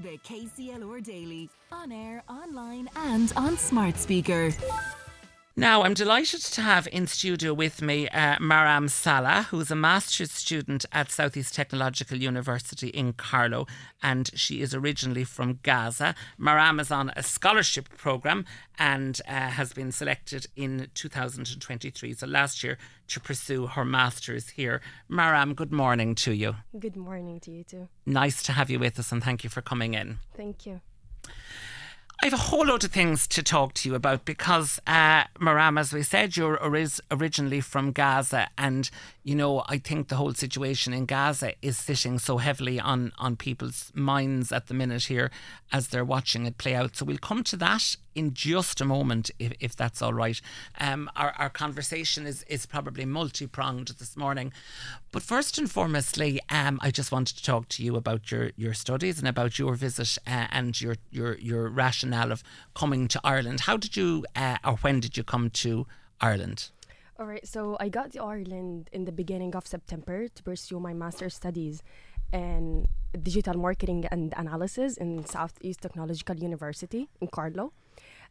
The KCLR Daily. On air, online, and on smart speaker. Now, I'm delighted to have in studio with me uh, Maram Salah, who's a master's student at Southeast Technological University in Carlow, and she is originally from Gaza. Maram is on a scholarship programme and uh, has been selected in 2023, so last year, to pursue her master's here. Maram, good morning to you. Good morning to you too. Nice to have you with us, and thank you for coming in. Thank you. I have a whole load of things to talk to you about because, uh, Maram, as we said, you're originally from Gaza, and you know I think the whole situation in Gaza is sitting so heavily on on people's minds at the minute here as they're watching it play out. So we'll come to that in just a moment, if, if that's all right. Um, our, our conversation is, is probably multi pronged this morning. But first and foremostly, um, I just wanted to talk to you about your, your studies and about your visit uh, and your, your, your rationale of coming to Ireland. How did you, uh, or when did you come to Ireland? All right, so I got to Ireland in the beginning of September to pursue my master's studies in digital marketing and analysis in Southeast Technological University in Carlow.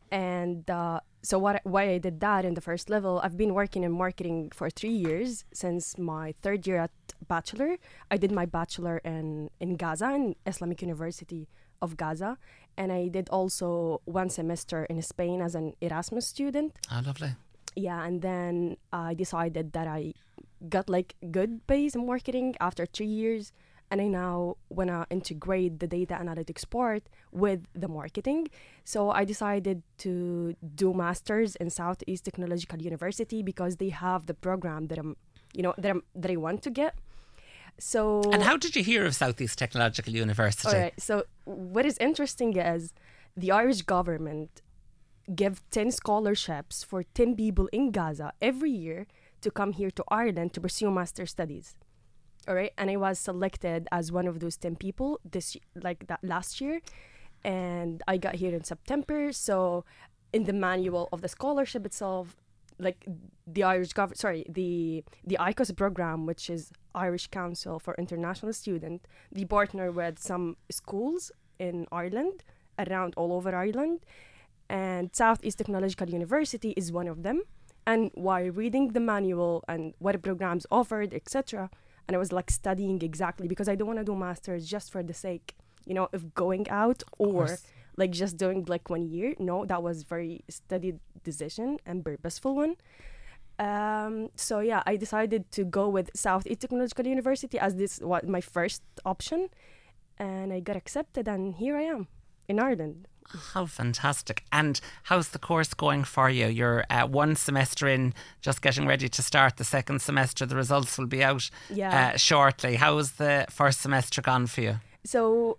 And uh, so, what why I did that in the first level, I've been working in marketing for three years since my third year at bachelor. I did my bachelor in in Gaza in Islamic University of Gaza, and I did also one semester in Spain as an Erasmus student. Ah, lovely. Yeah, and then I decided that I got like good base in marketing after three years and I now want to integrate the data analytics part with the marketing. So I decided to do masters in Southeast Technological University because they have the program that I'm, you know, that I'm, that I want to get. So And how did you hear of Southeast Technological University? all right. So what is interesting is the Irish government give 10 scholarships for 10 people in Gaza every year to come here to Ireland to pursue master studies. All right, and I was selected as one of those 10 people this like that last year. And I got here in September, so in the manual of the scholarship itself like the Irish government sorry, the the ICOS program which is Irish Council for International Student, they partner with some schools in Ireland around all over Ireland and Southeast Technological University is one of them. And while reading the manual and what programs offered, etc., and I was like studying exactly because I don't want to do masters just for the sake, you know, of going out or like just doing like one year. No, that was very studied decision and purposeful one. Um, so yeah, I decided to go with Southeast Technological University as this what my first option, and I got accepted, and here I am in Ireland. How fantastic. And how's the course going for you? You're uh, one semester in, just getting ready to start the second semester. The results will be out Yeah. uh, shortly. How's the first semester gone for you? so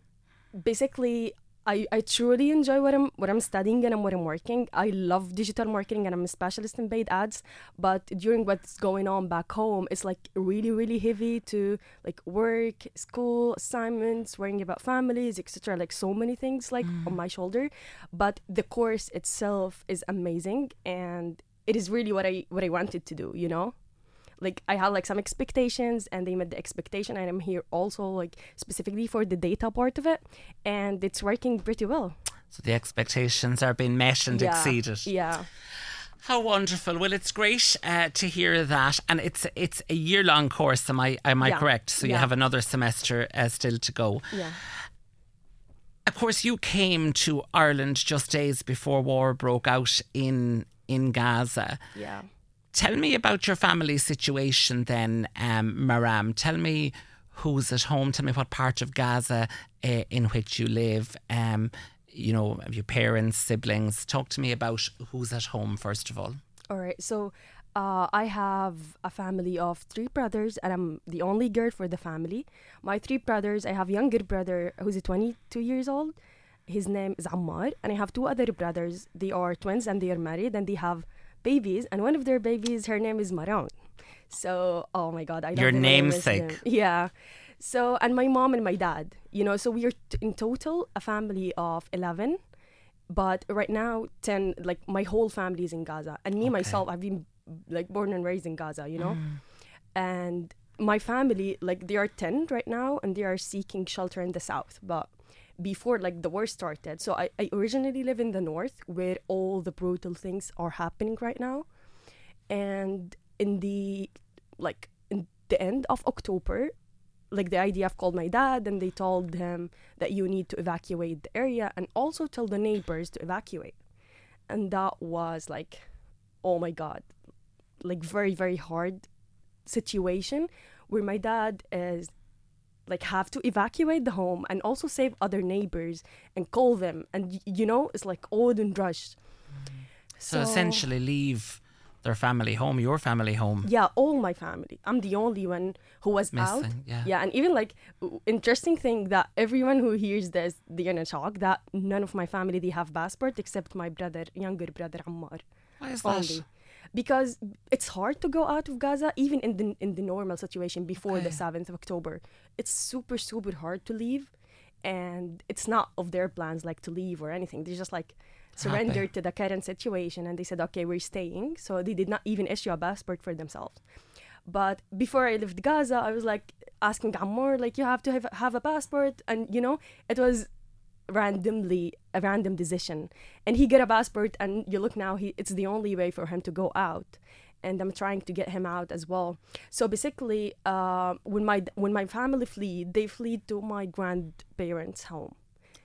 basically I, I truly enjoy what I'm what I'm studying and what I'm working. I love digital marketing and I'm a specialist in paid ads. But during what's going on back home, it's like really really heavy to like work, school, assignments, worrying about families, etc. Like so many things like on mm. my shoulder. But the course itself is amazing and it is really what I what I wanted to do. You know like I had like some expectations and they met the expectation and I'm here also like specifically for the data part of it and it's working pretty well. So the expectations are being met and yeah. exceeded. Yeah. How wonderful! Well, it's great uh, to hear that, and it's it's a year long course. Am I am I Yeah. correct? So you have another semester uh, still to go. Yeah. Of course, you came to Ireland just days before war broke out in in Gaza. Yeah. Tell me about your family situation then, um, Maram. Tell me who's at home. Tell me what part of Gaza uh, in which you live. Um, you know, your parents, siblings. Talk to me about who's at home first of all. All right. So uh, I have a family of three brothers, and I'm the only girl for the family. My three brothers, I have younger brother who's 22 years old. His name is Ammar, and I have two other brothers. They are twins and they are married, and they have babies. And one of their babies, her name is Maram. So, oh my God, I love Your namesake. Yeah. So, and my mom and my dad, you know, so we are t- in total a family of 11 but right now 10 like my whole family is in gaza and me myself i've been like born and raised in gaza you know mm. and my family like they are 10 right now and they are seeking shelter in the south but before like the war started. So I, I originally live in the north where all the brutal things are happening right now. And in the like in the end of October, like the IDF called my dad and they told him that you need to evacuate the area and also tell the neighbors to evacuate. And that was like, oh my god, like very very hard situation where my dad is like have to evacuate the home and also save other neighbors and call them and you know it's like odd and rush So, essentially, leave their family home, your family home. yeah all my family i'm the only one who was out Missing, yeah. yeah and even like interesting thing that everyone who hears this they're gonna shock that none of my family they have passport except my brother younger brother Ammar Why is that? Because it's hard to go out of Gaza even in the in the normal situation before the 7th of October. It's super super hard to leave and it's not of their plans like to leave or anything. They just like surrendered to the current situation and they said okay we're staying. So they did not even issue a passport for themselves. But before I left Gaza I was like asking Ammar like you have to have, have a passport and you know it was randomly a random decision and he got a passport and you look now he it's the only way for him to go out and i'm trying to get him out as well so basically uh, when my when my family flee they flee to my grandparents home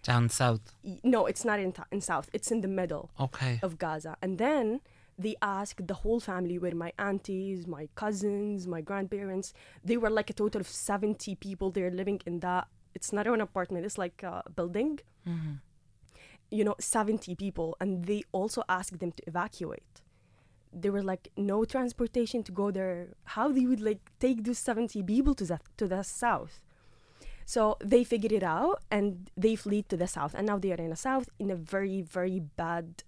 Down south. No it's not in, in south it's in the middle Okay. of Gaza. And then they asked the whole family, where my aunties, my cousins, my grandparents, they were like a total of 70 people there living in that. It's not an apartment, it's like a building. Mm-hmm. You know, 70 people. And they also asked them to evacuate. There were like no transportation to go there. How they would like take those 70 people to the, to the south. So they figured it out and they fled to the south. And now they are in the south in a very, very bad,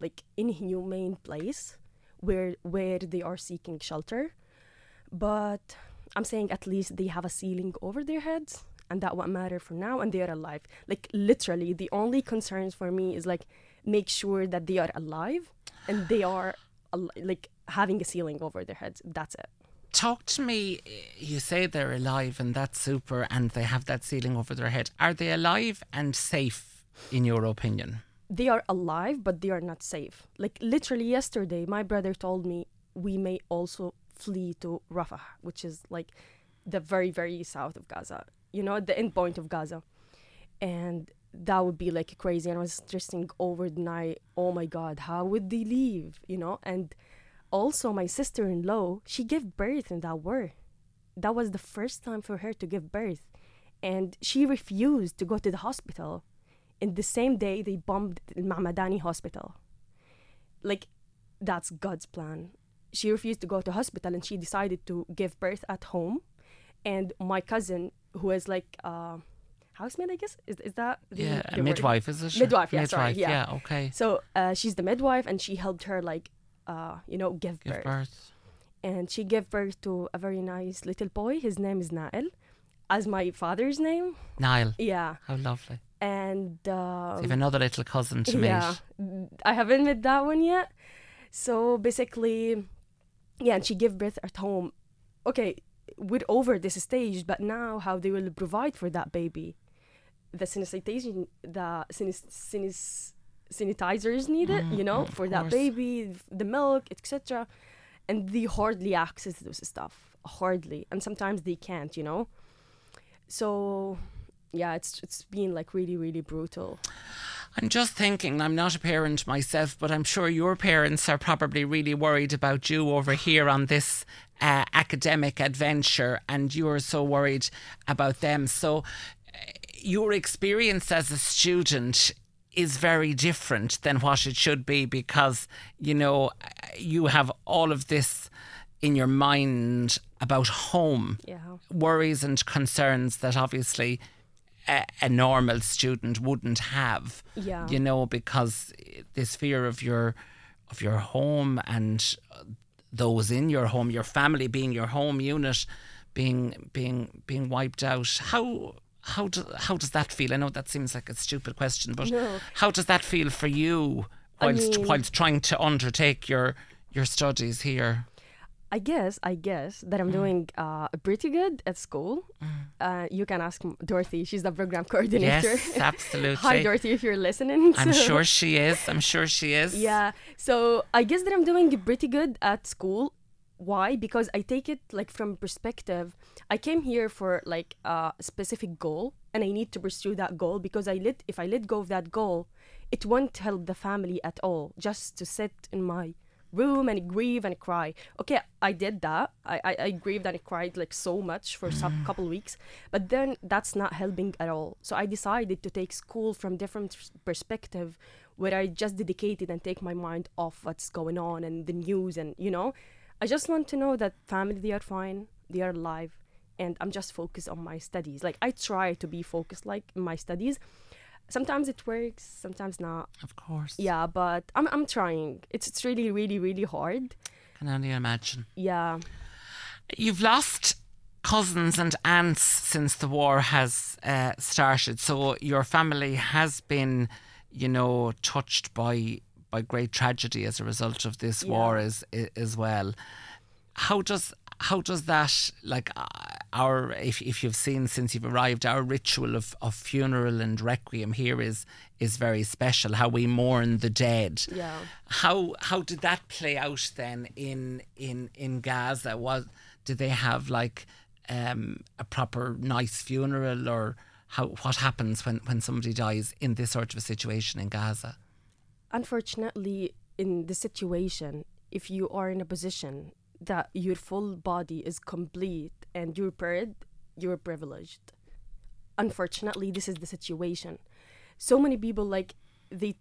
like inhumane place where where they are seeking shelter. But I'm saying at least they have a ceiling over their heads and that what matter for now and they are alive. Like literally the only concerns for me is like make sure that they are alive and they are al- like having a ceiling over their heads. That's it. Talk to me. Eh, you say they're alive and that's super, and they have that ceiling over their head. Are they alive and safe, in your opinion? they are alive but they are not safe like literally yesterday my brother told me we may also flee to rafah which is like the very very south of gaza you know at the end point of gaza. And that would be like crazy. And i was stressing over the night oh my god how would they leave? You know? And also my sister-in-law she gave birth in that war. That was the first time for her to give birth. And she refused to go to the hospital. In the same day they bombed the Mamadani hospital. Like that's God's plan. She refused to go to hospital and she decided to give birth at home. And my cousin, who is like uh, housemaid, I guess, is, is that the, Yeah, the a word? midwife, is it? Midwife, yeah, midwife, sorry, yeah. okay. So uh, she's the midwife and she helped her like, uh, you know, give, Give birth. birth. And she gave birth to a very nice little boy. His name is Nael, as my father's name. Niall, Yeah, how lovely. and um, So you have another little cousin to yeah, meet. I haven't met that one yet. So basically, yeah, and she gave birth at home. Okay, we're over this stage, but now how they will provide for that baby? The sanitation, the sanis, sanis, sanitizers needed, you know, mm, for that course. baby, the milk, etc. And they hardly access those stuff, hardly, and sometimes they can't, you know. So, yeah, it's it's been like really really brutal. I'm just thinking, I'm not a parent myself, but I'm sure your parents are probably really worried about you over here on this uh, academic adventure, and you're so worried about them. So, uh, your experience as a student is very different than what it should be because, you know, you have all of this in your mind about home Yeah. worries and concerns that obviously a, a normal student wouldn't have. Yeah. You know, because this fear of your of your home and those in your home, your family being your home unit, being being being wiped out. How how do, how does that feel? I know that seems like a stupid question, but No. how does that feel for you I whilst mean- whilst trying to undertake your your studies here? I guess, I guess that I'm doing uh, pretty good at school. Uh, you can ask Dorothy. She's the program coordinator. Yes, absolutely. Hi, Dorothy, if you're listening. I'm So- sure she is. I'm sure she is. Yeah. So I guess that I'm doing pretty good at school. Why? Because I take it like from perspective. I came here for like a specific goal, and I need to pursue that goal because I let if I let go of that goal, it won't help the family at all. Just to sit in my room and grieve and cry. Okay, I did that. I, I, I grieved and I cried like so much for some mm. couple weeks, but then that's not helping at all. So I decided to take school from different perspective, where I just dedicated and take my mind off what's going on and the news and you know, I just want to know that family they are fine, they are alive, and I'm just focused on my studies. Like I try to be focused like in my studies. Sometimes it works, sometimes not. Of course. Yeah, but I'm I'm trying. It's it's really really really hard. Can only imagine. Yeah. You've lost cousins and aunts since the war has uh, started. So your family has been, you know, touched by by great tragedy as a result of this war as as well. How does how does that like uh, our if if you've seen since you've arrived our ritual of, of funeral and requiem here is is very special how we mourn the dead Yeah. how how did that play out then in in in Gaza? Was did they have like um, a proper nice funeral, or how what happens when when somebody dies in this sort of a situation in Gaza? Unfortunately, in the situation, if you are in a position that your full body is complete and you're paired, you're privileged. Unfortunately, this is the situation. So many people like they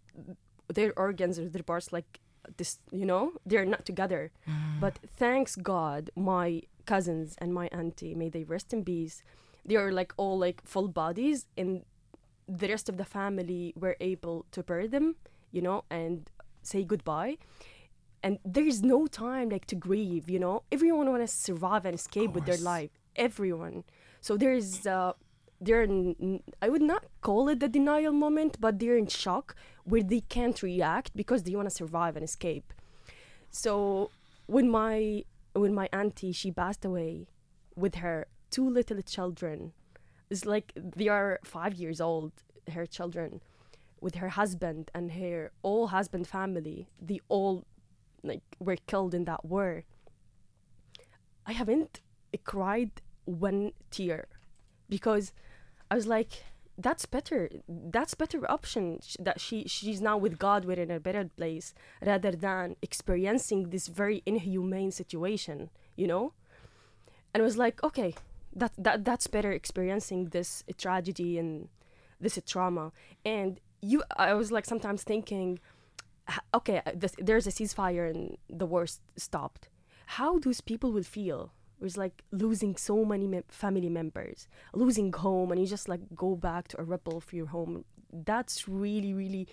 their organs or their parts like this, you know, they're not together. Mm. But thanks God, my cousins and my auntie, may they rest in peace. They are like all like full bodies and the rest of the family were able to bury them, you know, and say goodbye. And there is no time like to grieve, you know. Everyone want to survive and escape with their life. Everyone. So there is, uh, they're, in, I would not call it the denial moment, but they're in shock where they can't react because they want to survive and escape. So when my when my auntie she passed away with her two little children, it's like they are five years old. Her children, with her husband and her all husband family, they all like were killed in that war. I haven't cried one tear because I was like, that's better. That's better option that she she's now with God. We're in a better place rather than experiencing this very inhumane situation. You know, and I was like, okay, that that that's better experiencing this tragedy and this trauma. And you, I was like sometimes thinking, okay, uh, this, there's a ceasefire and the war stopped. How those people will feel? It was like losing so many mem- family members, losing home, and you just like go back to a ripple of your home. That's really, really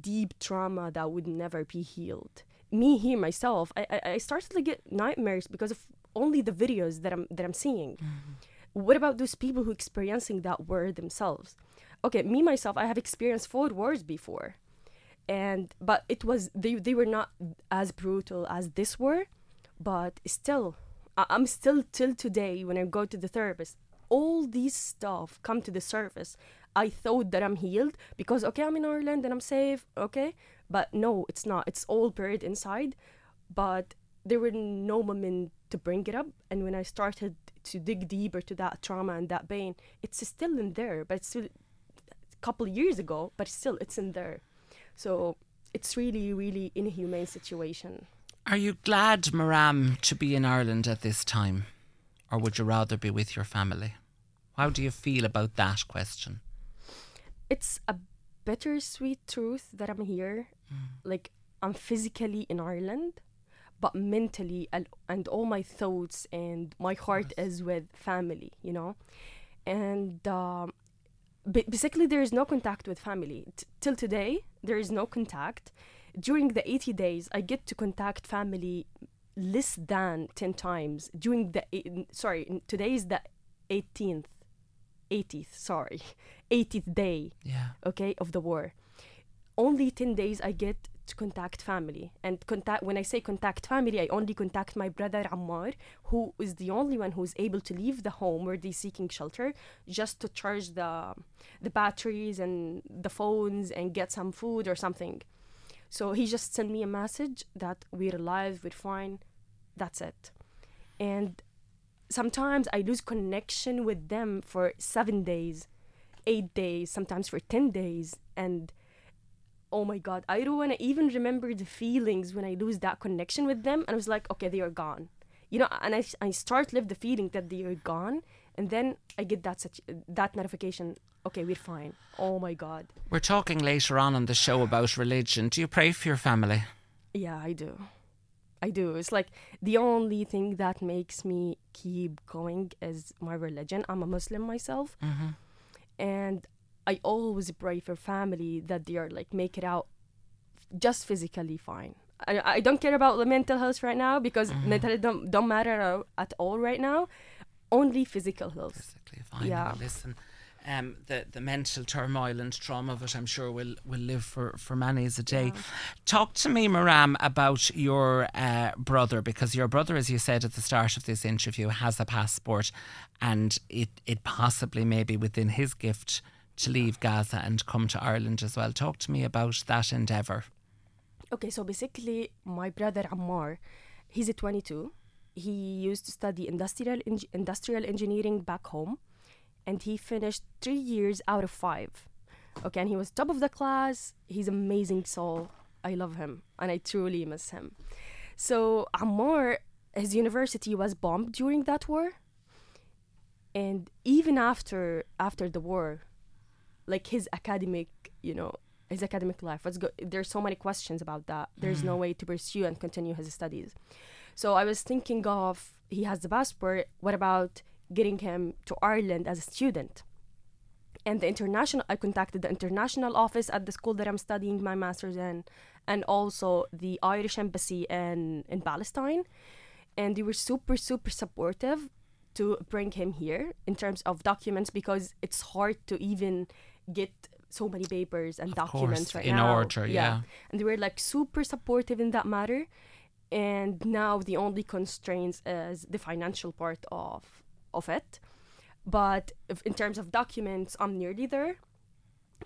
deep trauma that would never be healed. Me here myself, I, I, I started to get nightmares because of only the videos that I'm that I'm seeing. What about those people who experiencing that war themselves? Okay, me myself, I have experienced four wars before, and but it was they they were not as brutal as this were but still, I'm still till today when I go to the therapist, all these stuff come to the surface. I thought that I'm healed because okay, I'm in Ireland and I'm safe, okay, but no, it's not. It's all buried inside, but there were no moment to bring it up. And when I started to dig deeper to that trauma and that pain, it's still in there, but it's still a couple years ago, but still it's in there. So it's really, really inhumane situation. Are you glad, Maram, to be in Ireland at this time, or would you rather be with your family? How do you feel about that question? It's a bittersweet truth that I'm here. Like I'm physically in Ireland, but mentally and, and all my thoughts and my heart is with family, you know? And um, ba- basically, there is no contact with family. T- till today, there is no contact. During the 80 days, I get to contact family less than 10 times. During the, eight- sorry, today is the 18th, 80th, sorry, 80th day Yeah. okay, of the war. Only 10 days I get to contact family. And contact when I say contact family, I only contact my brother Ammar, who is the only one who's able to leave the home where they're seeking shelter, just to charge the the batteries and the phones and get some food or something. So he just sent me a message that we're alive, we're fine. That's it. And sometimes I lose connection with them for seven days, eight days, sometimes for 10 days. And oh my God, I don't want to even remember the feelings when I lose that connection with them. And I was like, okay, they are gone. You know, and I, I start live the feeling that they are gone. And then I get that such that notification. Okay, we're fine. Oh my God. We're talking later on in the show about religion. Do you pray for your family? Yeah, I do. I do. It's like the only thing that makes me keep going is my religion. I'm a Muslim myself. Mm-hmm. And I always pray for family that they are like make it out just physically fine. I, I don't care about the mental health right now because mental health don't, don't matter at all right now. Only physical health. Physically fine. Yeah. Listen, um, the the mental turmoil and trauma of it, I'm sure will will live for for many as a day. Talk to me, Maram, about your uh, brother because your brother, as you said at the start of this interview, has a passport, and it it possibly may be within his gift to leave Gaza and come to Ireland as well. Talk to me about that endeavour. Okay, so basically, my brother Ammar, he's a 22. He used to study industrial eng- industrial engineering back home, and he finished three years out of five. Okay, and he was top of the class. He's amazing soul. I love him, and I truly miss him. So Ammar, his university was bombed during that war, and even after after the war, like his academic, you know, his academic life. What's go- There's so many questions about that. There's no mm-hmm. way to pursue and continue his studies. So I was thinking of he has the passport. What about getting him to Ireland as a student? And the international, I contacted the international office at the school that I'm studying my master's in, and also the Irish embassy in in Palestine, and they were super super supportive to bring him here in terms of documents because it's hard to even get so many papers and documents course, right in now. order, yeah. And they were like super supportive in that matter. And now the only constraints is the financial part of of it. But if, in terms of documents, I'm nearly there.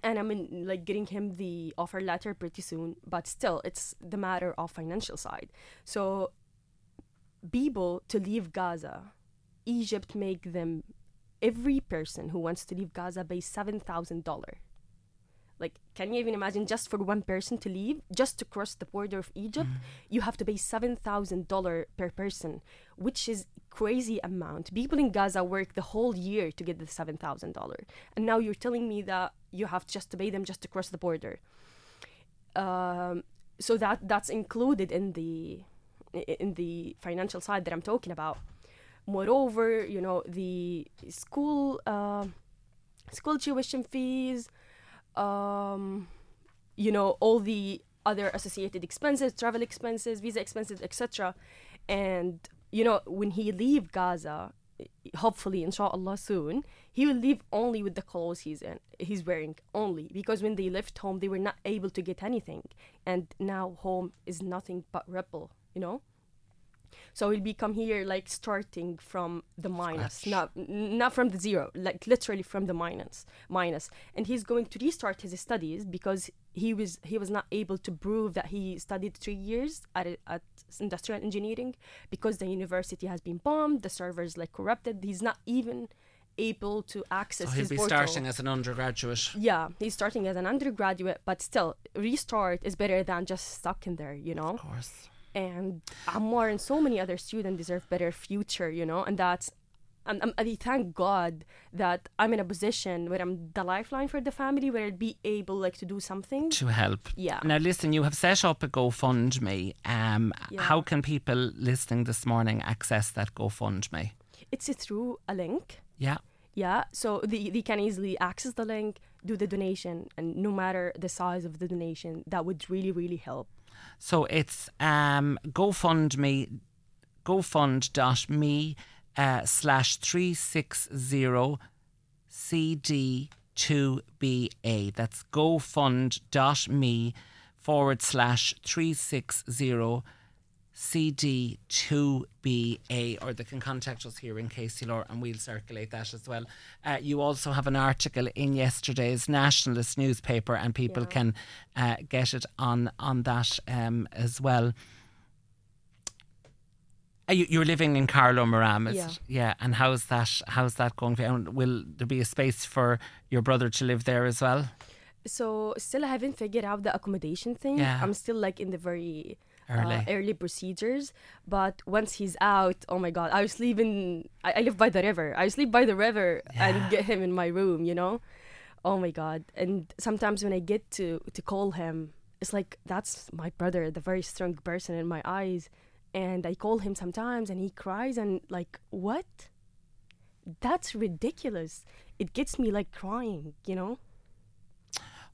And I'm in, like getting him the offer letter pretty soon. But still, it's the matter of financial side. So people to leave Gaza, Egypt make them every person who wants to leave Gaza pays seven thousand dollar. Like, can you even imagine just for one person to leave, just to cross the border of Egypt, you have to pay seven thousand dollar per person, which is crazy amount. People in Gaza work the whole year to get the seven thousand dollar, and now you're telling me that you have just to pay them just to cross the border. Um, so that that's included in the in the financial side that I'm talking about. Moreover, you know the school uh, school tuition fees, um, you know all the other associated expenses, travel expenses, visa expenses, etc. And you know when he leave Gaza, hopefully inshallah soon, he will leave only with the clothes he's in, he's wearing only because when they left home they were not able to get anything, and now home is nothing but rubble, you know. So he'll become here like starting from the minus, not not from the zero, like literally from the minus, minus. And he's going to restart his studies because he was he was not able to prove that he studied three years at at industrial engineering because the university has been bombed, the servers like corrupted. He's not even able to access So he'll be portal. starting as an undergraduate. Yeah, he's starting as an undergraduate, but still, restart is better than just stuck in there, you know Of course. And Ammar and so many other students deserve better future, you know, and that's. I'm, I'm, I thank God that I'm in a position where I'm the lifeline for the family, where I'll be able like to do something. To help. Yeah. Now, listen, you have set up a GoFundMe. Um, Yeah. How can people listening this morning access that GoFundMe? It's through a link. Yeah. Yeah, so they, they can easily access the link, do the donation, and no matter the size of the donation, that would really, really help. So it's um, GoFundMe, GoFund.me uh, slash 360 CD2BA. That's GoFund.me forward slash 360 CD2BA, or they can contact us here in KCLR and we'll circulate that as well. Uh, you also have an article in yesterday's Nationalist newspaper, and people Yeah. can uh, get it on, on that um, as well. Uh, you, you're living in Carlow Maram, is Yeah. it? Yeah. And how's that? How's that going? And will there be a space for your brother to live there as well? So still I haven't figured out the accommodation thing. Yeah. I'm still like in the very Early. Uh, early procedures. But once he's out, oh my god, I sleep in. I, I live by the river. I sleep by the river Yeah. and get him in my room. You know, oh my god. And sometimes when I get to to call him, it's like that's my brother, the very strong person in my eyes. And I call him sometimes, and he cries and like what? That's ridiculous. It gets me like crying. You know.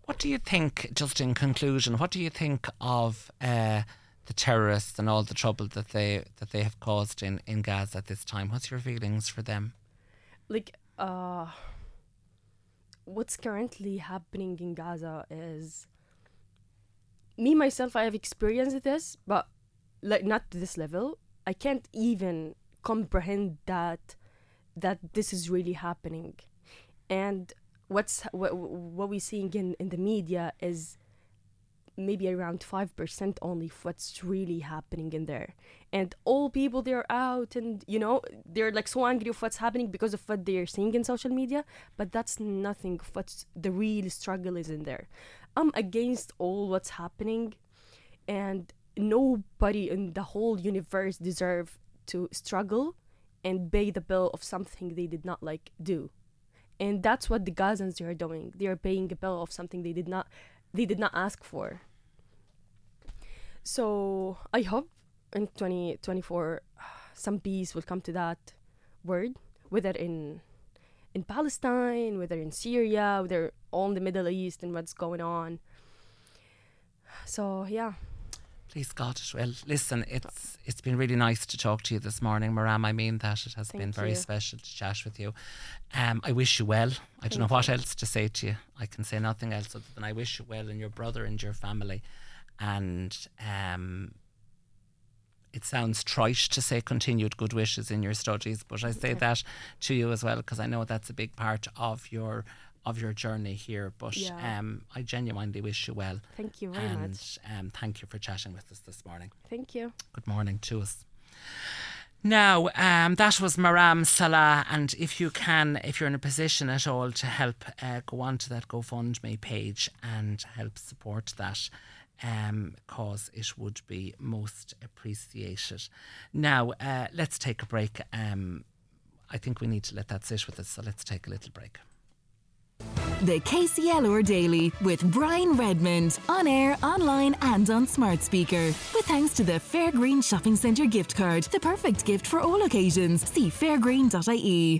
What do you think, just in conclusion, what do you think of uh, the terrorists and all the trouble that they that they have caused in, in Gaza at this time? What's your feelings for them? like uh what's currently happening in Gaza is me myself I have experienced this but like not to this level I can't even comprehend that that this is really happening and what's what, what we're seeing in, in the media is maybe around 5% only of what's really happening in there and all people they're out and you know they're like so angry of what's happening because of what they're seeing in social media but that's nothing of what's the real struggle is in there i'm against all what's happening and nobody in the whole universe deserve to struggle and pay the bill of something they did not like do and that's what the Gazans are doing. They are paying a bill of something they did not they did not ask for. So I hope in 2024 some peace will come to that word, whether in in Palestine, whether in Syria, whether all in the Middle East and what's going on. So yeah, Please God it will. Listen, it's it's been really nice to talk to you this morning, Maram. I mean that it has been very you. special to chat with you. Um, I wish you well. I don't know what else to say to you. I can say nothing else other than I wish you well and your brother and your family. And um, it sounds trite to say continued good wishes in your studies, but I say that to you as well because I know that's a big part of your of your journey here. But Yeah. um, I genuinely wish you well. thank you very and much. um, thank you for chatting with us this morning. Thank you. Good morning to us. Now, um, that was Maram Salah, and if you can, if you're in a position at all to help, uh, go on to that GoFundMe page and help support that um, cause, it would be most appreciated. Now, uh, let's take a break. Um, I think we need to let that sit with us, so let's take a little break. The KCLR Daily with Brian Redmond on air, online, and on smart speaker. With thanks to the Fairgreen Shopping Centre gift card, the perfect gift for all occasions. See fairgreen.ie.